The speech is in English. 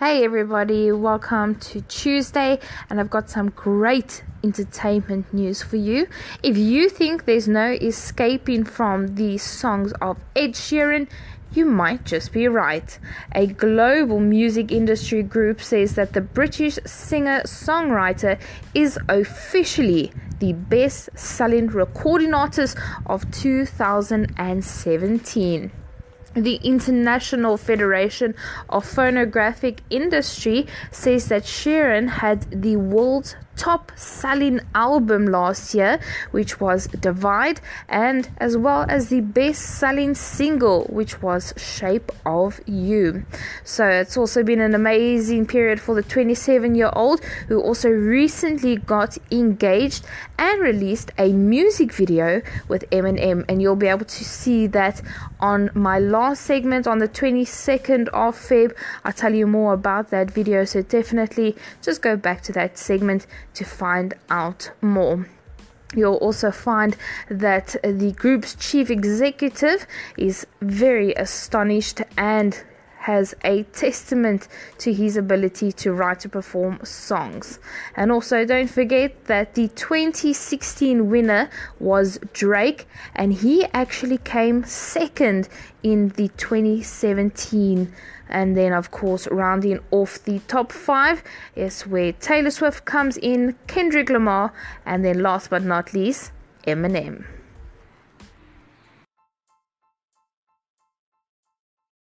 Hey everybody, welcome to Tuesday, and I've got some great entertainment news for you. If you think there's no escaping from the songs of Ed Sheeran, you might just be right. A global music industry group says that the British singer songwriter is officially the best selling recording artist of 2017 the International Federation of Phonographic Industry says that Sheeran had the world's top selling album last year, which was Divide, and as well as the best selling single, which was Shape of You. So it's also been an amazing period for the 27 year old who also recently got engaged and released a music video with Eminem. And you'll be able to see that on my last segment on the 22nd of Feb. I'll tell you more about that video, so definitely just go back to that segment to find out more. You'll also find that the group's chief executive is very astonished and has a testament to his ability to write and perform songs. And also, don't forget that the 2016 winner was Drake, and he actually came second in the 2017. And then, of course, rounding off the top five is where Taylor Swift comes in, Kendrick Lamar, and then last but not least, Eminem.